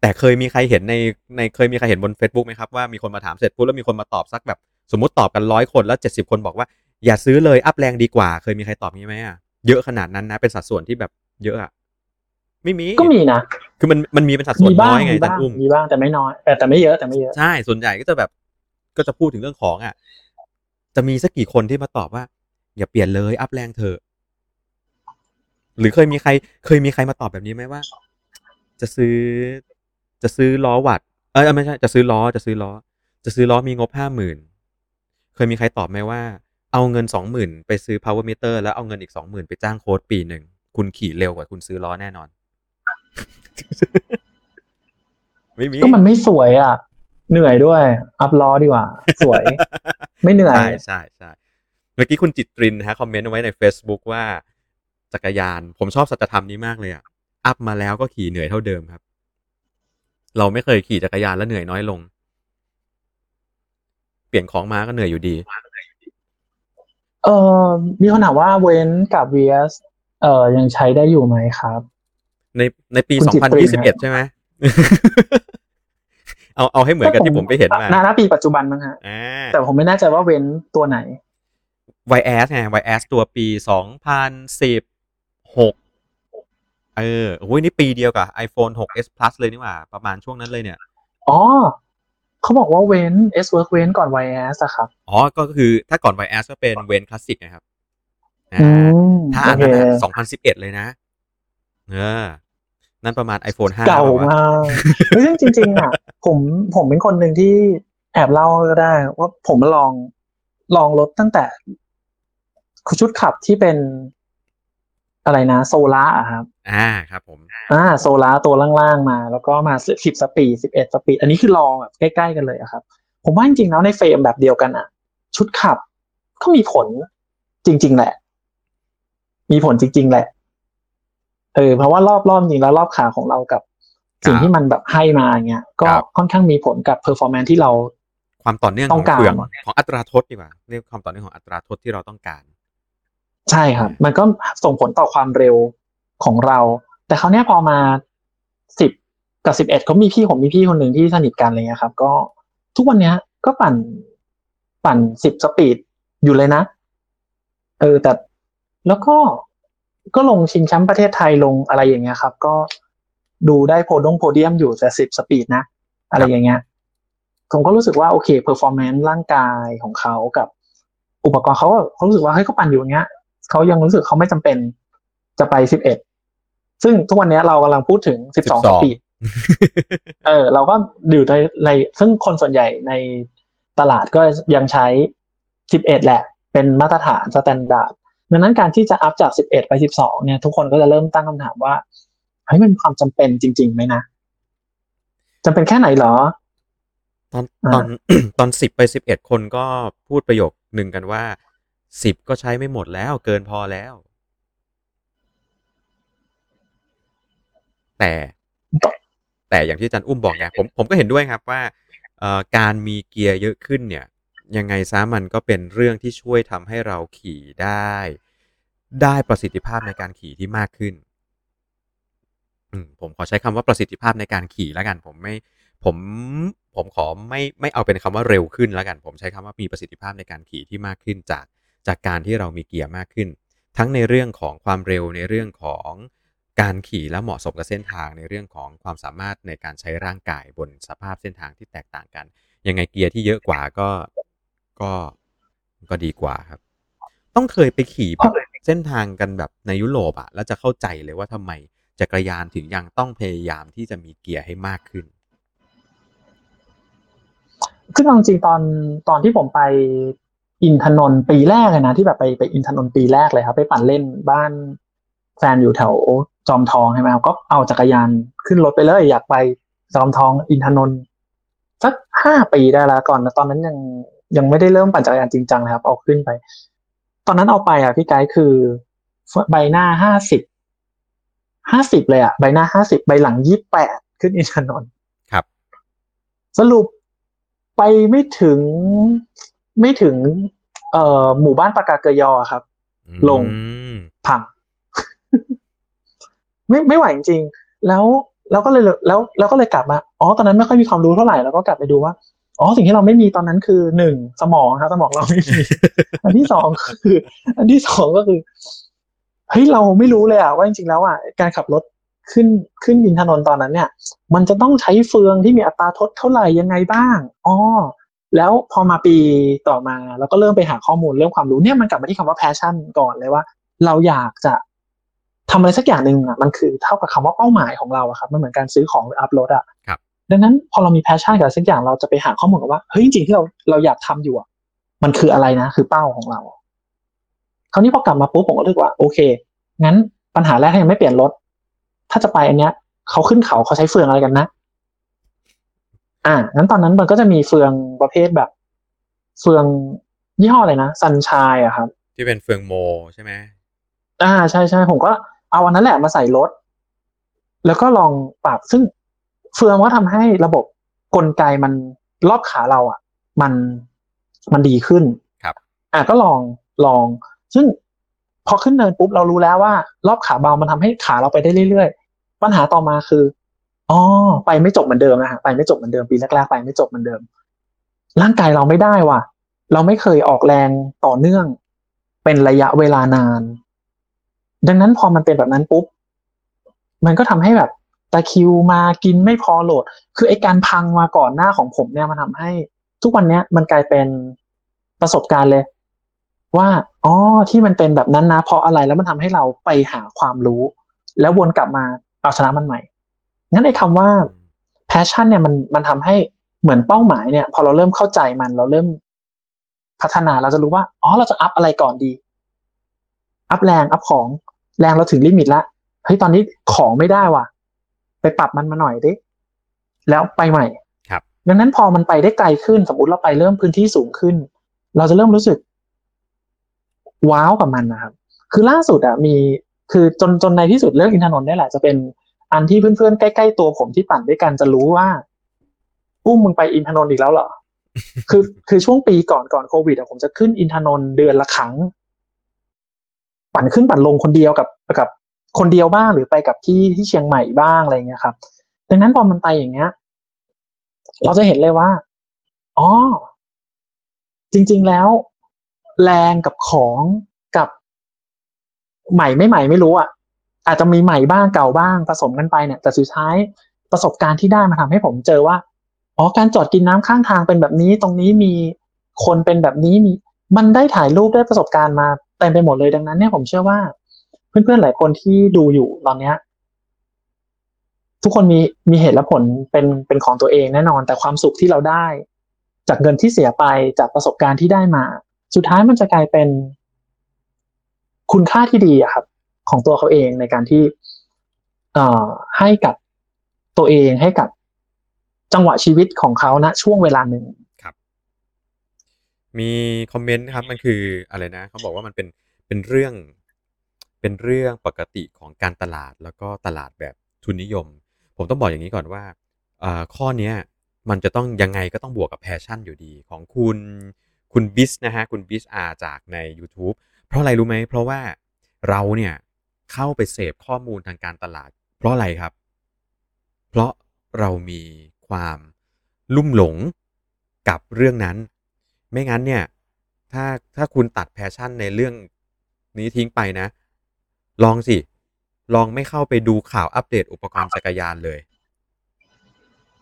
แต่เคยมีใครเห็นในในเคยมีใครเห็นบน Facebook ไหมครับว่ามีคนมาถามเสร็จปุ๊บแล้วมีคนมาตอบสักแบบ สมมติตอบกันร้อยคนแล้วเจ็ดสิบคนบอกว่าอย่าซื้อเลยอัพแรงดีกว่า เคยมีใครตอบงี้ไหมอะเยอะขนาดนั้นนะ เป็นสัดส่วนที่แบบเยอะอะ ไม่มีก็มีนะคือมันมันมีเป็นสัดส่วนมีบ้าน้งอยไงมีท่าบ้านงอุ้มมีบ้างแต่ไม่น้อยแต่แต่ไม่เยอะแต่ไม่เยอะใช่ส่วนใหญ่ก็จะแบบ ก็จะพูดถึงเรื่องของอะ จะมีสักกี่คนที่มาตอบว่า อย่าเปลี่ยนเลยอัพแรงเถอะหรือเคยมีใคร เคยมีใครมาตอบแบบนี้ไหมว่า จะซื้อ จะซื้อล้อวัด เออไม่ใช่จะซื้อล้อจะซื้อล้อ จะซื้อล้อมีงบห้าหมื่นเคยมีใครตอบไหมว่า เอาเงินสองหมื่นไปซื้อ power meter แล้วเอาเงินอีกสองหมื่นไปจ้างโค้ดปีหนึ่งคุณขี่เร็วกว่าคุณซื้อล้อแน่นอน ไม่มีก็มันไม่สวยอะ เหนื่อยด้วย อัพล้อดีกว่า สวย ไม่เหนื่อย ใช่ใช่ใช่เมื่อกี้คุณจิตรินนะฮะคอมเมนต์เอาไว้ใน Facebook ว่า จักรยาน ผมชอบสัจธรรมนี้มากเลยอะอัพมาแล้วก็ขี่เหนื่อยเท่าเดิมครับ เราไม่เคยขี่จักรยานแล้วเหนื่อยน้อยลง เปลี่ยนของมาก็เหนื่อยอยู่ดี เออมีคนถามว่าเว้นกับ VS เอ่อยังใช้ได้อยู่ไหมครับ ในในปีคุณจิตรินฮะ2021ใช่ไหมเอาเอาให้เหมือนกับที่ผมไปเห็นมานานาปีปัจจุบันมั้งฮะอ่าแต่ผมไม่แน่ใจว่าเว้นตัวไหน YS ไง YS ตัวปี2016เออโอ้ยนี่ปีเดียวกับ iPhone 6s Plus เลยนี่หว่า ประมาณช่วงนั้นเลยเนี่ย อ๋อ เขาบอกว่าเว้น S work เว้นก่อน YS อะครับ อ๋อ ก็คือถ้าก่อน YS ก็เป็นเวนคลาสสิกนะครับอือ่ามถ้าอันนั้นโอเคสองพันสิบเอ็ดเลยนะ เออนั่นประมาณ iPhone 5 เก่าปะวะมากเฮ้ยจริง ๆ อะ ผมผมเป็นคนหนึ่งที่แอบเล่าก็ได้ ว่าผมลองลองรถตั้งแต่ชุดขับที่เป็นอะไรนะ Sora อะครับ อ่าครับผม อ่า Sora ตัวล่างๆมา แล้วก็มาสิบ speed สิบเอ็ด speed อันนี้คือลองแบบใกล้ๆกันเลยอะครับ ผมว่าจริงๆแล้วในเฟรมแบบเดียวกันอะชุดขับก็มีผลจริง ๆ แหละ มีผลจริง ๆ แหละ เออเพราะว่ารอบรอบจริงแล้วรอบขาของเรากับสิ่งที่มันแบบให้มาอย่างเงี้ยก็ครับค่อนข้างมีผลกับ performance ที่เราความต่อเนื่องขต้อองงการเฟืองของอัตราทดดีกว่าเรียกความต่อเนื่องของอัตราทดที่เราต้องการ ใช่ครับ มันก็ส่งผลต่อความเร็วของเรา แต่คราวเนี้ยพอมาสิบกับสิบเอ็ดเขามีพี่ผมมีพี่คนหนึ่งที่สนิทกันอะไรเงี้ยครับ ก็ทุกวันเนี้ย ก็ปั่นปั่นสิบ speed อยู่เลยนะ เออแต่แล้วก็ ก็ลงชิงแชมป์ประเทศไทยลงอะไรอย่างเงี้ยครับ ก็ดูได้โพดงโพเดียมอยู่แต่สิบ speed นะ อะไรอย่างเงี้ยผมก็รู้สึกว่าโอเค performance ร่างกายของเขากับ อุปกรณ์เขาก็เขารู้สึกว่าเฮ้ยเขาปั่นอยู่อย่างเงี้ยเขายังรู้สึกเขาไม่จำเป็นจะไปสิบเอ็ดซึ่งทุกวันเนี้ยเรากำลังพูดถึงสิบสอง speedเออ เราก็อยู่ในในซึ่งคนส่วนใหญ่ในตลาดก็ยังใช้สิบเอ็ดแหละ เป็นมาตรฐาน standard ดังนั้นการที่จะ up จากสิบเอ็ดไปสิบสองเนี่ย ทุกคนก็จะเริ่มตั้งคำถามว่าเฮ้ยมันมีความจำเป็นจริงๆไหมนะจำเป็นแค่ไหนเหรอ ตอนอ่าตอนตอนสิบไปสิบเอ็ดคนก็พูดประโยคหนึ่งกันว่าสิบก็ใช้ไม่หมดแล้ว เกินพอแล้ว แต่แต่อย่างที่อาจารย์อุ้มบอกไงผมผมก็เห็นด้วยครับว่าเอ่อการมีเกียร์เยอะขึ้นเนี่ย ยังไงซะมันก็เป็นเรื่องที่ช่วยทำให้เราขี่ได้ ได้ประสิทธิภาพในการขี่ที่มากขึ้นผมขอใช้คำว่าประสิทธิภาพในการขี่แล้วกัน ผมไม่ผมผมขอไม่ไม่เอาเป็นคำว่าเร็วขึ้นแล้วกัน ผมใช้คำว่ามีประสิทธิภาพในการขี่ที่มากขึ้นจากจากการที่เรามีเกียร์มากขึ้น ทั้งในเรื่องของความเร็วในเรื่องของการขี่และเหมาะสมกับเส้นทางในเรื่องของความสามารถในการใช้ร่างกายบนสภาพเส้นทางที่แตกต่างกัน ยังไงเกียร์ที่เยอะกว่าก็ ก็ก็ดีกว่าครับ ต้องเคยไปขี่แบบเส้นทางกันแบบในยุโรปอะแล้วจะเข้าใจเลยว่าทำไมจักรยานถึงยังต้องพยายามที่จะมีเกียร์ให้มากขึ้นคือเอาจริงๆตอนตอนที่ผมไปอินทนนท์ปีแรกเลยนะ ที่แบบไปไปอินทนนท์ปีแรกเลยครับ ไปปั่นเล่นบ้านแฟนอยู่แถวจอมทองใช่ไหมครับก็เอาจักรยานขึ้นรถไปเลย อยากไปจอมทองอินทนนท์สักห้าปีได้แล้วก่อนตอนนั้นยัง ยังไม่ได้เริ่มปั่นจักรยานจริงจังนะครับ เอาขึ้นไป ตอนนั้นเอาไปอะพี่ไกด์คือใบหน้าห้าสิบห้าสิบเลยอะใบหน้าห้าสิบใบหลังยี่แปดขึ้นอินทนนท์ครับ สรุปไปไม่ถึงไม่ถึง เอ่อหมู่บ้านปากาเกยอครับ ลงอืมพัง ไม่ไม่ไหวจริงๆแล้วแล้วก็เลยแล้วแล้วก็เลยกลับมา อ๋อ ตอนนั้นไม่ค่อยมีความรู้เท่าไหร่ แล้วก็กลับไปดูว่า อ๋อสิ่งที่เราไม่มีตอนนั้นคือหนึ่งสมองครับสมองเราไม่มีอันที่สองคือ อันที่สองก็คือเฮ้ยเราไม่รู้เลยอะว่าจริงๆแล้วอะการขับรถขึ้นขึ้นบินถนนตอนนั้นเนี่ย มันจะต้องใช้เฟืองที่มีอัตราทดเท่าไหร่ยังไงบ้างอ๋อแล้วพอมาปีต่อมาเราก็เริ่มไปหาข้อมูลเรื่องความรู้เนี่ยมันกลับมาที่คำว่า passion ก่อนเลยว่า เราอยากจะทำอะไรสักอย่างหนึ่งอะมันคือเท่ากับคำว่าเป้าหมายของเราอะครับมันเหมือนการซื้อของหรืออัพโหลดอะครับ ดังนั้นพอเรามี passion กับอะไรสักอย่างเราจะไปหาข้อมูลกันว่าเฮ้ยจริงๆที่เราเราอยากทำอยู่อะมันคืออะไรนะ คือเป้าของเรา คราวนี้พอกลับมาปุ๊บผมก็รู้สึกว่า โอเค งั้นปัญหาแรกถ้ายังไม่เปลี่ยนรถ ถ้าจะไปอันเนี้ยเขาขึ้นเขาเขาใช้เฟืองอะไรกันนะ อ่างั้นตอนนั้นมันก็จะมีเฟืองประเภทแบบ เฟืองยี่ห้ออะไรนะซันชายอะครับ ที่เป็นเฟืองโมใช่ไหมอ่าใช่ใช่ผมก็เอาอันนั้นแหละมาใส่รถ แล้วก็ลองปรับซึ่ง เฟืองว่าทำให้ระบบกลไกมันรอบขาเราอะ มันมันดีขึ้นครับ อะก็ลองลอง ซึ่งพอขึ้นเนินปุ๊บเรารู้แล้วว่า รอบขาเบามันทำให้ขาเราไปได้เรื่อยๆปัญหาต่อมาคืออ๋อไปไม่จบเหมือนเดิมนะฮะไปไม่จบเหมือนเดิมปีแรกๆไปไม่จบเหมือนเดิม ร่างกายเราไม่ได้ว่ะ เราไม่เคยออกแรงต่อเนื่อง เป็นระยะเวลานาน ดังนั้นพอมันเป็นแบบนั้นปุ๊บ มันก็ทำให้แบบ ตะคิวมากินไม่พอโหลด คือไอ้การพังมาก่อนหน้าของผมเนี่ยมันทำให้ ทุกวันเนี้ยมันกลายเป็นประสบการณ์เลย ว่าอ๋อที่มันเป็นแบบนั้นนะ เพราะอะไรแล้วมันทำให้เราไปหาความรู้ แล้ววนกลับมาเอาชนะมันใหม่งั้นไอ้คำว่า passion เนี่ยมันมันทำให้เหมือนเป้าหมายเนี่ย พอเราเริ่มเข้าใจมัน เราเริ่มพัฒนาเราจะรู้ว่าอ๋อเราจะ up อะไรก่อนดี up แรง up ของแรงเราถึง limit ละเฮ้ยตอนนี้ของไม่ได้ว่ะ ไปปรับมันมาหน่อยดิแล้วไปใหม่ ครับ ดังนั้นพอมันไปได้ไกลขึ้น สมมติเราไปเริ่มพื้นที่สูงขึ้น เราจะเริ่มรู้สึก ว้าวกับมันนะครับ คือล่าสุดอะ มีคือจนจนในที่สุดเรื่องอินทนนท์นี่แหละจะเป็นอันที่เพื่อนๆใกล้ๆตัวผมที่ปั่นด้วยกันจะรู้ว่าอุ้มมึงไปอินทนนท์อีกแล้วเหรอคือคือช่วงปีก่อนก่อนโควิดอะผมจะขึ้นอินทนนท์เดือนละครั้ง ปั่นขึ้นปั่นลงคนเดียวกับกับ คนเดียวบ้างหรือไปกับที่ที่เชียงใหม่บ้างอะไรเงี้ยครับ ดังนั้นพอมันไปอย่างเงี้ย เราจะเห็นเลยว่าอ๋อจริง ๆแล้ว แรงกับของกับใหม่ไม่ใหม่ไม่รู้อะอาจจะมีใหม่บ้างเก่าบ้างผสมกันไปเนี่ย แต่สุดท้ายประสบการณ์ที่ได้มาทำให้ผมเจอว่าอ๋อการจอดกินน้ำข้างทางเป็นแบบนี้ตรงนี้มีคนเป็นแบบนี้มี มันได้ถ่ายรูปได้ประสบการณ์มาเต็มไปหมดเลยดังนั้นเนี่ยผมเชื่อว่า เพื่อนๆหลายคนที่ดูอยู่ตอนเนี้ย ทุกคนมีมีเหตุและผลเป็นเป็นของตัวเองแน่นอน แต่ความสุขที่เราได้ จากเงินที่เสียไปจากประสบการณ์ที่ได้มา สุดท้ายมันจะกลายเป็น คุณค่าที่ดีอะครับ ของตัวเขาเองในการที่ เอ่อให้กับตัวเองให้กับจังหวะชีวิตของเขาณช่วงเวลาหนึ่งมี comment นะครับ มันคืออะไรนะเขาบอกว่ามันเป็นเป็นเรื่อง เป็นเรื่องปกติของการตลาดแล้วก็ตลาดแบบทุนนิยม ผมต้องบอกอย่างนี้ก่อนว่าข้อนี้มันจะต้องยังไงก็ต้องบวกกับ passion อยู่ดีของคุณคุณบิสนะฮะคุณบิสอาจากใน YouTube เพราะอะไรรู้ไหมเพราะว่าเราเนี่ยเข้าไปเสพข้อมูลทางการตลาด เพราะอะไรครับ เพราะเรามีความลุ่มหลงกับเรื่องนั้น ไม่งั้นเนี่ยถ้าถ้าคุณตัด passion ในเรื่องนี้ทิ้งไปนะ ลองสิ ลองไม่เข้าไปดูข่าวอัปเดตอุปกรณ์จักรยานเลย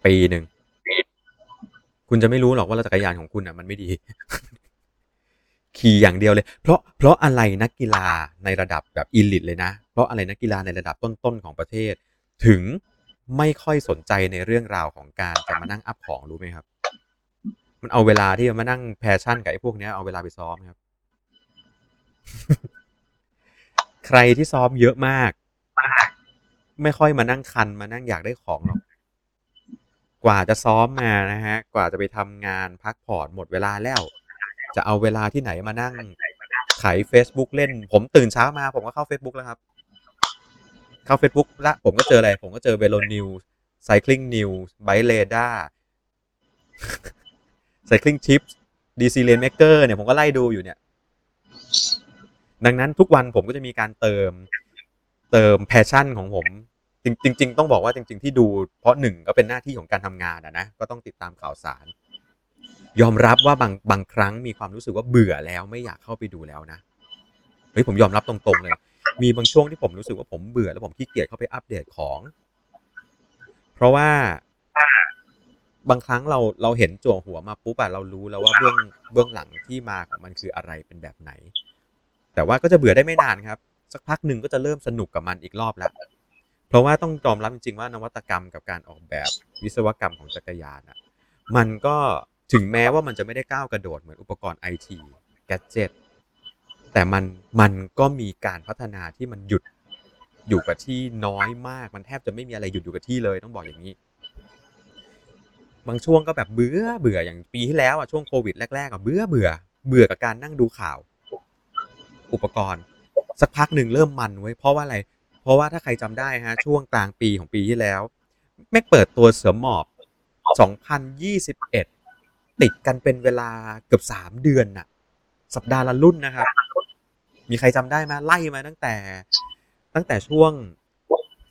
ปีหนึ่ง คุณจะไม่รู้หรอกว่ารถจักรยานของคุณอะ มันไม่ดี ขี่อย่างเดียวเลย เพราะเพราะอะไรนักกีฬาในระดับแบบ elite เลยนะ เพราะอะไรนักกีฬาในระดับต้นๆของประเทศ ถึงไม่ค่อยสนใจในเรื่องราวของการจะมานั่ง up ของรู้ไหมครับ มันเอาเวลาที่จะมานั่ง passion กับไอ้พวกเนี้ยเอาเวลาไปซ้อมครับ ใครที่ซ้อมเยอะมาก ไม่ค่อยมานั่งคันมานั่งอยากได้ของหรอก กว่าจะซ้อมมานะฮะ กว่าจะไปทำงานพักผ่อนหมดเวลาแล้ว จะเอาเวลาที่ไหนมานั่งไข Facebook เล่น ผมตื่นเช้ามา ผมก็เข้า Facebook แล้วครับ เข้า Facebook ละผมก็เจออะไร ผมก็เจอเวโ o นิวไซคลิงนิวไบเลด้าไซคลิงชิปดีซีเลนเมเกอร์เนี่ย ผมก็ไล่ดูอยู่เนี่ย ดังนั้นทุกวันผมก็จะมีการเติมเติม passion ของผมจริงจริงๆต้องบอกว่าจริง ๆ ที่ดูเพราะหนึ่งก็เป็นหน้าที่ของการทำงานอะนะก็ต้องติดตามข่าวสาร ยอมรับว่าบางบางครั้งมีความรู้สึกว่าเบื่อแล้วไม่อยากเข้าไปดูแล้วนะเฮ้ยผมยอมรับตรงๆเลย มีบางช่วงที่ผมรู้สึกว่าผมเบื่อแล้วผมขี้เกียจเข้าไปอัปเดตของ เพราะว่าบางครั้งเราเราเห็นจั่วหัวมาปุ๊บอะเรารู้แล้วว่าเบื้องเบื้องหลังที่มาของมันคืออะไรเป็นแบบไหน แต่ว่าก็จะเบื่อได้ไม่นานครับ สักพักหนึ่งก็จะเริ่มสนุกกับมันอีกรอบแล้ว เพราะว่าต้องยอมรับจริงๆว่านวัตกรรมกับการออกแบบวิศวกรรมของจักรยานอะมันก็ถึงแม้ว่ามันจะไม่ได้ก้าวกระโดดเหมือนอุปกรณ์ไอทีแกจ e t แต่มันมันก็มีการพัฒนาที่มันหยุดอยู่กับที่น้อยมาก มันแทบจะไม่มีอะไรหยุดอยู่กับที่เลยต้องบอกอย่างนี้ บางช่วงก็แบบเบื่อเบื่ออย่างปีที่แล้วอะช่วงโควิดแรกๆอะเบื่อเบื่อเบื่อกับการนั่งดูข่าว อุปกรณ์ สักพักหนึ่งเริ่มมันไว้เพราะว่าอะไร เพราะว่าถ้าใครจำได้ฮะช่วงกลางปีของปีที่แล้ว แม่งเปิดตัวเสือหมอบ 2021 ติดกันเป็นเวลาเกือบสามเดือนน่ะ สัปดาห์ละรุ่นนะครับ มีใครจำได้ไหมไล่มาตั้งแต่ ตั้งแต่ช่วง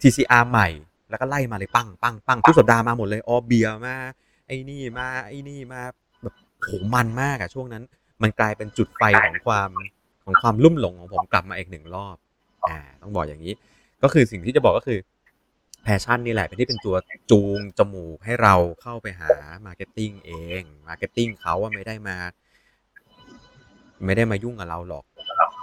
TCR ใหม่ แล้วก็ไล่มาเลยปังปังปังทุกสัปดาห์มาหมดเลยออเบียมา ไอ้นี่มาไอ้นี่มาแบบโหมันมากอะช่วงนั้น มันกลายเป็นจุดไฟของความ ของความลุ่มหลงของผมกลับมาอีกหนึ่งรอบอ่าต้องบอกอย่างนี้ ก็คือสิ่งที่จะบอกก็คือ passion นี่แหละเป็นที่เป็นตัวจูงจมูกให้เราเข้าไปหา marketing เอง marketing เขาว่าไม่ได้มา ไม่ได้มายุ่งกับเราหรอก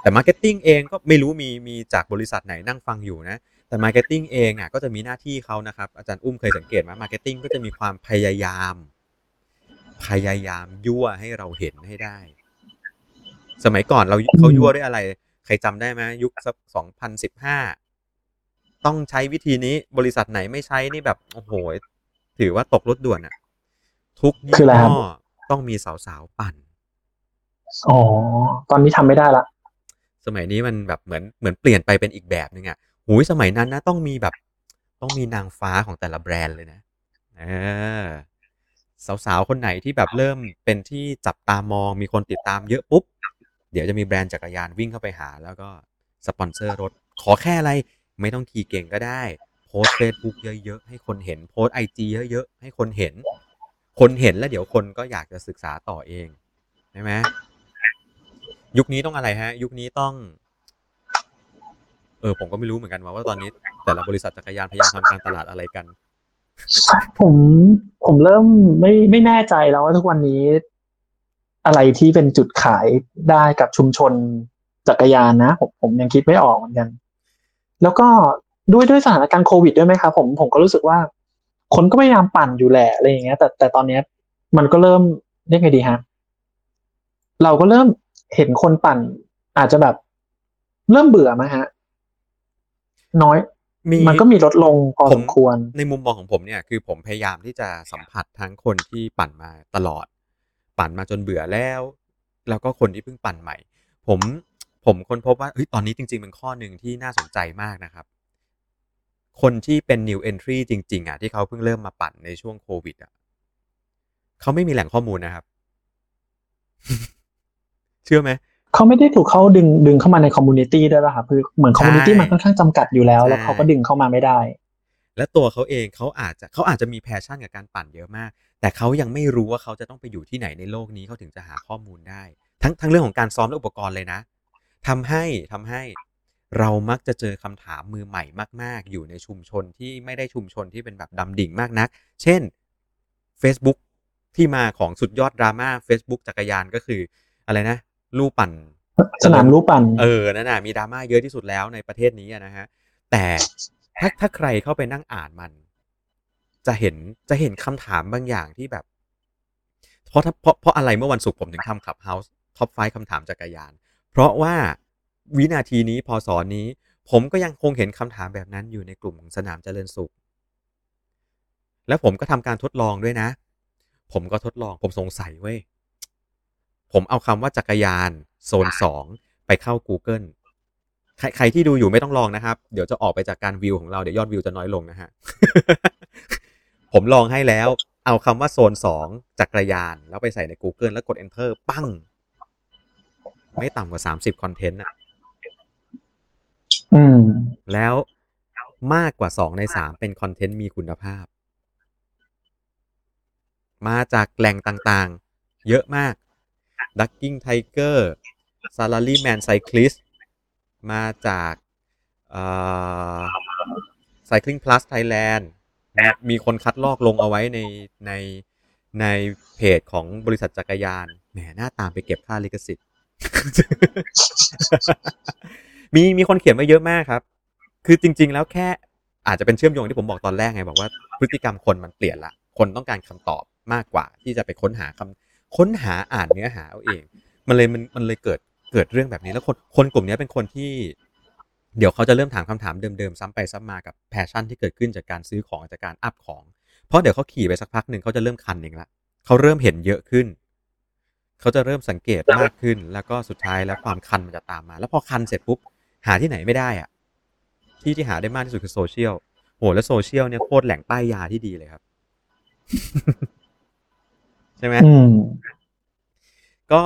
แต่ marketing เองก็ไม่รู้มีมีจากบริษัทไหนนั่งฟังอยู่นะแต่ marketing เองอะก็จะมีหน้าที่เขานะครับ อาจารย์อุ้มเคยสังเกตไหม marketing ก็จะมีความพยายาม พยายามยั่วให้เราเห็นให้ได้ สมัยก่อนเราเขายั่วด้วยอะไร ใครจำได้ไหมยุคสักสองพันสิบห้าต้องใช้วิธีนี้บริษัทไหนไม่ใช้นี่แบบโอ้โหถือว่าตกรถด่วนอะทุกยี่คืออะไรครัห้บอต้องมีสาวๆปั่นอ๋อตอนนี้ทำไม่ได้ละ สมัยนี้มันแบบเหมือนเหมือนเปลี่ยนไปเป็นอีกแบบหนึ่งอะหูยสมัยนั้นนะต้องมีแบบ ต้องมีนางฟ้าของแต่ละแบรนด์เลยนะเออสาวๆ คนไหนที่แบบเริ่มเป็นที่จับตามองมีคนติดตามเยอะปุ๊บ เดี๋ยวจะมีแบรนด์จักรยานวิ่งเข้าไปหา แล้วก็สปอนเซอร์รถ ขอแค่อะไรไม่ต้องขี่เก่งก็ได้โพสเฟซบุ๊กเยอะๆ ให้คนเห็นโพสต์ IG เยอะๆ ให้คนเห็น คนเห็นแล้วเดี๋ยวคนก็อยากจะศึกษาต่อเองใช่ไหมยุคนี้ต้องอะไรฮะ ยุคนี้ต้อง เออ ผมก็ไม่รู้เหมือนกันว่าว่าตอนนี้ แต่ละบริษัทจักรยานพยายามทำการตลาดอะไรกัน ผมผมเริ่มไม่ไม่แน่ใจแล้วว่าทุกวันนี้ อะไรที่เป็นจุดขายได้กับชุมชนจักรยานนะผมผมยังคิดไม่ออกเหมือนกัน แล้วก็ด้วยด้วยสถานการณ์โควิดด้วยไหมครับผมผมก็รู้สึกว่า คนก็พยายามปั่นอยู่แหละอะไรอย่างเงี้ย แต่แต่ตอนเนี้ยมันก็เริ่มเรียกไงดีฮะเราก็เริ่มเห็นคนปั่น อาจจะแบบ เริ่มเบื่อไหมฮะ น้อยมีมันก็มีลดลงพอสมควร ในมุมมองของผมเนี่ย คือผมพยายามที่จะสัมผัสทั้งคนที่ปั่นมาตลอด ปั่นมาจนเบื่อแล้ว แล้วก็คนที่เพิ่งปั่นใหม่ ผมผมค้นพบว่าเฮ้ยตอนนี้จริง ๆ เป็นข้อหนึ่งที่น่าสนใจมากนะครับ คนที่เป็น new entry จริง ๆอะที่เขาเพิ่งเริ่มมาปั่นในช่วงโควิดอะเขาไม่มีแหล่งข้อมูลนะครับ เชื่อไหมเขาไม่ได้ถูกเขาดึงดึงเข้ามาใน community ด้วยป่ะครับคือเหมือน community ใช่มันค่อนข้างจำกัดอยู่แล้วใช่แล้วเขาก็ดึงเข้ามาไม่ได้ และตัวเขาเองเขาอาจจะเขาอาจจะมี passion กับการปั่นเยอะมาก แต่เขายังไม่รู้ว่าเขาจะต้องไปอยู่ที่ไหนในโลกนี้เขาถึงจะหาข้อมูลได้ ทั้งทั้งเรื่องของการซ้อมและอุปกรณ์เลยนะทำให้ทำให้เรามักจะเจอคำถามมือใหม่มาก ๆ อยู่ในชุมชนที่ไม่ได้ชุมชนที่เป็นแบบดำดิ่งมากนัก เช่น Facebook ที่มาของสุดยอดดราม่า Facebook จักรยานก็คืออะไรนะลู่ปั่น สนามลู่ปั่น เออนั่นน่ะมีดราม่าเยอะที่สุดแล้วในประเทศนี้อะนะฮะแต่ ถ้าถ้าใครเข้าไปนั่งอ่านมัน จะเห็นจะเห็นคำถามบางอย่างที่แบบ เพราะถ้าเพราะเพราะอะไรเมื่อวันศุกร์ผมถึงทำ Clubhouse top five คำถามจักรยาน เพราะว่าวินาทีนี้พอสอนนี้ ผมก็ยังคงเห็นคำถามแบบนั้นอยู่ในกลุ่มของสนามเจริญสุข แล้วผมก็ทำการทดลองด้วยนะ ผมก็ทดลองผมสงสัยเว้ยผมเอาคำว่าจักรยานโซนสองไปเข้า Google ใครใครที่ดูอยู่ไม่ต้องลองนะครับ เดี๋ยวจะออกไปจากการวิวของเราเดี๋ยวยอดวิวจะน้อยลงนะฮะ ผมลองให้แล้ว เอาคำว่าโซนสองจักรยาน แล้วไปใส่ใน Google แล้วกด Enter ปั้ง ไม่ต่ำกว่า30คอนเทนต์อะอืมแล้วมากกว่า2ใน3เป็นคอนเทนต์มีคุณภาพ มาจากแหล่งต่างๆ เยอะมาก Ducking Tiger Salaryman Cyclist มาจากเอ่อ Cycling Plus Thailand นะมีคนคัดลอกลงเอาไว้ในในในเพจของบริษัทจักรยานแหมหน้าตามไปเก็บค่าลิขสิทธิ์มีมีคนเขียนมาเยอะมากครับ คือจริง ๆ แล้วแค่อาจจะเป็นเชื่อมโยงที่ผมบอกตอนแรกไงบอกว่าพฤติกรรมคนมันเปลี่ยนละ คนต้องการคำตอบมากกว่าที่จะไปค้นหาคำค้นหาอ่านเนื้อหาเอาเอง มันเลยมันมันเลยเกิด เกิดเรื่องแบบนี้แล้วคนคนกลุ่มนี้เป็นคนที่ เดี๋ยวเขาจะเริ่มถามคำถามเดิมๆซ้ำไปซ้ำมากับ passion ที่เกิดขึ้นจากการซื้อของจากการ up ของ เพราะเดี๋ยวเขาขี่ไปสักพักหนึ่งเขาจะเริ่มคันเองละเขาเริ่มเห็นเยอะขึ้น เขาจะเริ่มสังเกตมากขึ้น แล้วก็สุดท้ายแล้วความคันมันจะตามมา แล้วพอคันเสร็จปุ๊บหาที่ไหนไม่ได้อะที่ที่หาได้มากที่สุดคือโซเชียลโหแล้วโซเชียลเนี่ยโคตรแหล่งป้ายยาที่ดีเลยครับ ใช่ไหมอืมก็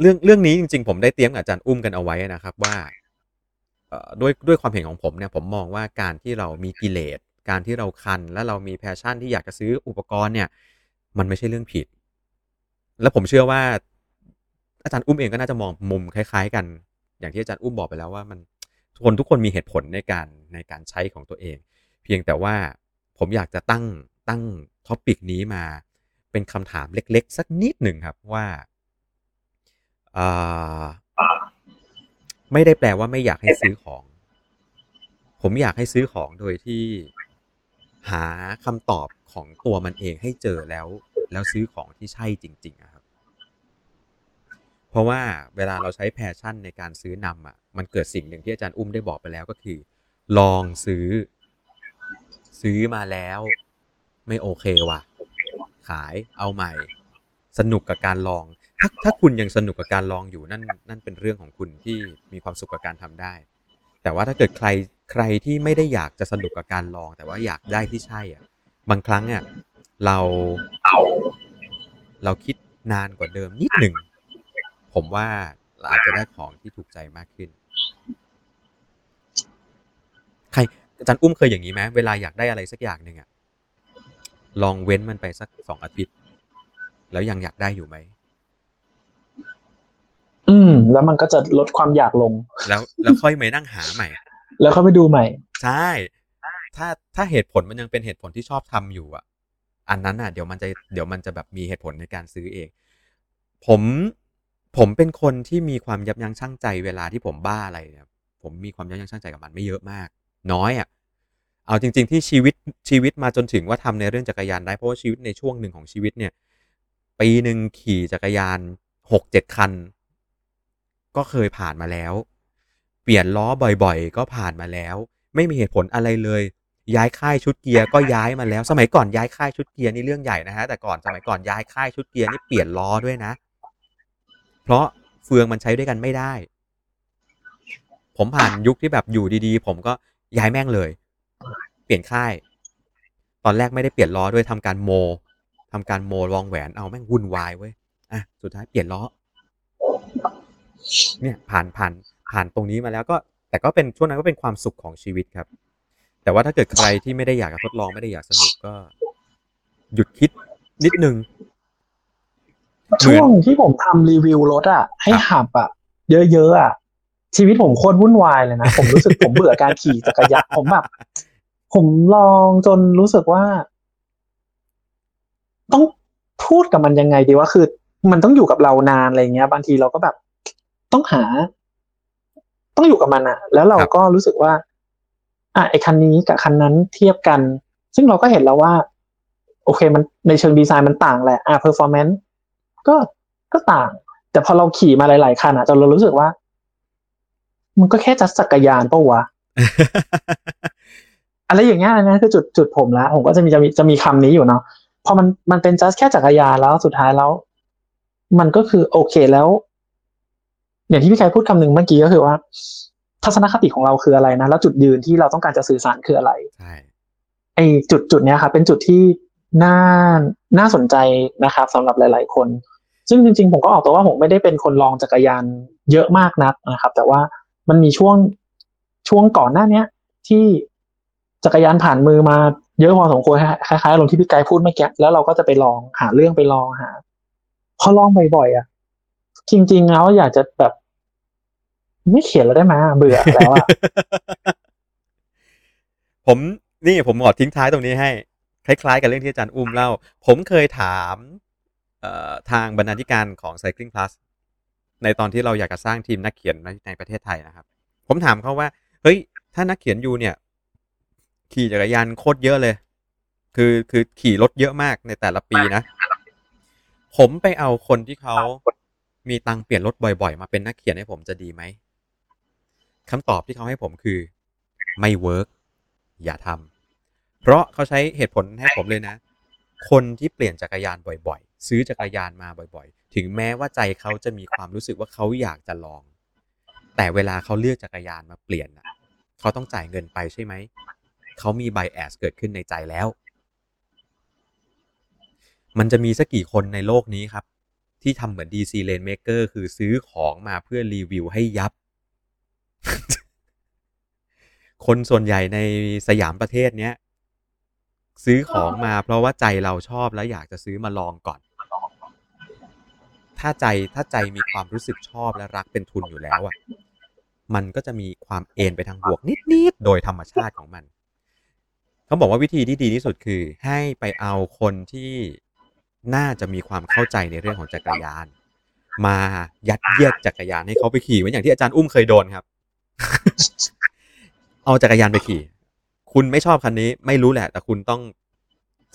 เรื่องเรื่องนี้จริง ๆ ผมได้เตรียมกับอาจารย์อุ้มกันเอาไว้นะครับว่าด้วยด้วยความเห็นของผมเนี่ยผมมองว่าการที่เรามีกิเลสการที่เราคัน และเรามี passion ที่อยากจะซื้ออุปกรณ์เนี่ย มันไม่ใช่เรื่องผิด แล้วผมเชื่อว่า อาจารย์อุ้มเองก็น่าจะมองมุมคล้าย ๆ กัน อย่างที่อาจารย์อุ้มบอกไปแล้วว่ามันคนทุกคนมีเหตุผลในการในการใช้ของตัวเอง เพียงแต่ว่าผมอยากจะตั้งตั้งท็อปิกนี้มาเป็นคำถามเล็ก ๆ สักนิดหนึ่งครับว่า ไม่ได้แปลว่าไม่อยากให้ซื้อของ ผมอยากให้ซื้อของโดยที่หาคำตอบของตัวมันเองให้เจอแล้ว แล้วซื้อของที่ใช่จริง ๆครับ เพราะว่าเวลาเราใช้แพชชั่นในการซื้อนำอะ มันเกิดสิ่งหนึ่งที่อาจารย์อุ้มได้บอกไปแล้วก็คือ ลองซื้อ ซื้อมาแล้ว ไม่โอเคว่ะ ขายเอาใหม่ สนุกกับการลอง ถ้าถ้าคุณยังสนุกกับการลองอยู่นั่นนั่นเป็นเรื่องของคุณที่มีความสุขกับการทำได้ แต่ว่าถ้าเกิดใครใครที่ไม่ได้อยากจะสนุกกับการลอง แต่ว่าอยากได้ที่ใช่อะบางครั้งอะเราเราคิดนานกว่าเดิมนิดหนึ่งผมว่าเราอาจจะได้ของที่ถูกใจมากขึ้น ใครอาจารย์อุ้มเคยอย่างนี้ไหมเวลาอยากได้อะไรสักอย่างหนึ่งอะลองเว้นมันไปสักสองอาทิตย์ แล้วยังอยากได้อยู่ไหม แล้วมันก็จะลดความอยากลง แล้วแล้วค่อยมานั่งหาใหม่ แล้วก็ไปดูใหม่ ใช่ ถ้าถ้าเหตุผลมันยังเป็นเหตุผลที่ชอบทำอยู่อะ อันนั้นอะเดี๋ยวมันจะเดี๋ยวมันจะแบบมีเหตุผลในการซื้อเอง ผมผมเป็นคนที่มีความยับยั้งชั่งใจเวลาที่ผมบ้าอะไรเนี่ยผมมีความยับยั้งชั่งใจกับมันไม่เยอะมาก น้อยอะเอาจริง ๆ ที่ชีวิตชีวิตมาจนถึงว่าทำในเรื่องจักรยานได้เพราะว่าชีวิตในช่วงหนึ่งของชีวิตเนี่ย ปีหนึ่งขี่จักรยานหกเจ็ดคัน ก็เคยผ่านมาแล้ว เปลี่ยนล้อบ่อยๆ ก็ผ่านมาแล้ว ไม่มีเหตุผลอะไรเลย ย้ายค่ายชุดเกียร์ก็ย้ายมาแล้ว สมัยก่อนย้ายค่ายชุดเกียร์นี่เรื่องใหญ่นะฮะแต่ก่อนสมัยก่อนย้ายค่ายชุดเกียร์นี่เปลี่ยนล้อด้วยนะ เพราะเฟืองมันใช้ด้วยกันไม่ได้ ผมผ่านยุคที่แบบอยู่ดีๆ ผมก็ย้ายแม่งเลย เปลี่ยนค่าย ตอนแรกไม่ได้เปลี่ยนล้อด้วยทำการโมทำการโมวงแหวนเอาแม่งวุ่นวายเว้ยอะสุดท้ายเปลี่ยนล้อ เนี่ยผ่านผ่านผ่านตรงนี้มาแล้วก็ แต่ก็เป็นช่วงนั้นก็เป็นความสุขของชีวิตครับ แต่ว่าถ้าเกิดใครที่ไม่ได้อยากทดลองไม่ได้อยากสนุกก็ หยุดคิดนิดนึงช่วงที่ผมทำรีวิวรถอะ ให้หับอะ เยอะๆอะ ชีวิตผมโคตรวุ่นวายเลยนะ ผมรู้สึกผมเบื่อการขี่จักรยานผมแบบผมลองจนรู้สึกว่า ต้องพูดกับมันยังไงดีว่าคือ มันต้องอยู่กับเรานานอะไรเงี้ย บางทีเราก็แบบ ต้องหา ต้องอยู่กับมันอะแล้วเราครับก็รู้สึกว่า อะไอคันนี้กับคันนั้นเทียบกัน ซึ่งเราก็เห็นแล้วว่า โอเคมันในเชิงดีไซน์มันต่างแหละ อะ performance ก็ก็ต่าง แต่พอเราขี่มาหลาย ๆ คันอะจนเรารู้สึกว่า มันก็แค่จักรจักรยานปะวะอะไรอย่างเงี้ยนะคือจุดจุดผมละผมก็จะมีจะมีจะมีคำนี้อยู่เนาะพอมันมันเป็นจัสแค่จักรยานแล้วสุดท้ายแล้ว มันก็คือโอเคแล้ว อย่างที่พี่ไกพูดคำหนึ่งเมื่อกี้ก็คือว่า ทัศนคติของเราคืออะไรนะ แล้วจุดยืนที่เราต้องการจะสื่อสารคืออะไรใช่ไอ้จุดจุดเนี้ยครับเป็นจุดที่น่าน่าสนใจนะครับสำหรับหลาย ๆ คน ซึ่งจริง ๆ ผมก็ออกตัวว่าผมไม่ได้เป็นคนลองจักรยานเยอะมากนักนะครับ แต่ว่ามันมีช่วงช่วงก่อนหน้าเนี้ย ที่จักรยานผ่านมือมาเยอะพอสมควรคล้ายๆอารมณ์ที่พี่ไกพูดเมื่อกี้แล้วเราก็จะไปลองหาเรื่องไปลองหาพอลองบ่อยๆอะ จริง ๆ แล้วอยากจะแบบ ไม่เขียนแล้วได้ไหมเบื่อแล้วอะผมนี่ผมขอทิ้งท้ายตรงนี้ให้ คล้าย ๆ กับเรื่องที่อาจารย์อุ้มเล่า ผมเคยถามเอ่อทางบรรณาธิการของ Cycling Plus ในตอนที่เราอยากจะสร้างทีมนักเขียนในประเทศไทยนะครับ ผมถามเขาว่า เฮ้ย ถ้านักเขียนยูเนี่ย ขี่จักรยานโคตรเยอะเลย คือคือขี่รถเยอะมากในแต่ละปีนะ ผมไปเอาคนที่เขามีตังค์เปลี่ยนรถบ่อย ๆ มาเป็นนักเขียนให้ผมจะดีไหม คำตอบที่เขาให้ผมคือไม่ work อย่าทำเพราะเขาใช้เหตุผลให้ผมเลยนะ คนที่เปลี่ยนจักรยานบ่อยๆ ซื้อจักรยานมาบ่อยๆ ถึงแม้ว่าใจเขาจะมีความรู้สึกว่าเขาอยากจะลอง แต่เวลาเขาเลือกจักรยานมาเปลี่ยนน่ะเขาต้องจ่ายเงินไปใช่ไหม เขามี bias เกิดขึ้นในใจแล้ว มันจะมีสักกี่คนในโลกนี้ครับ ที่ทำเหมือน DC Rainmaker คือซื้อของมาเพื่อรีวิวให้ยับ คนส่วนใหญ่ในสยามประเทศเนี้ยซื้อของมาเพราะว่าใจเราชอบแล้วอยากจะซื้อมาลองก่อน ถ้าใจถ้าใจมีความรู้สึกชอบและรักเป็นทุนอยู่แล้วอะ มันก็จะมีความเอนไปทางบวกนิด ๆ โดยธรรมชาติของมัน เขาบอกว่าวิธีที่ดีที่สุดคือให้ไปเอาคนที่น่าจะมีความเข้าใจในเรื่องของจักรยาน มายัดเยียดจักรยานให้เขาไปขี่เหมือนอย่างที่อาจารย์อุ้มเคยโดนครับ เอาจักรยานไปขี่ คุณไม่ชอบคันนี้ ไม่รู้แหละ แต่คุณต้อง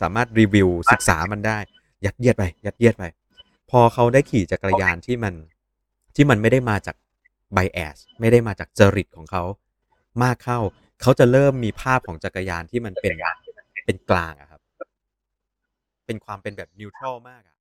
สามารถรีวิวศึกษามันได้ ยัดเยียดไป ยัดเยียดไป พอเขาได้ขี่จักรยานที่มันที่มันไม่ได้มาจากไบแอสไม่ได้มาจากจริตของเขา มากเข้า เขาจะเริ่มมีภาพของจักรยานที่มันเป็นเป็นกลางอะครับ เป็นความเป็นแบบนิวทรัลมากอะ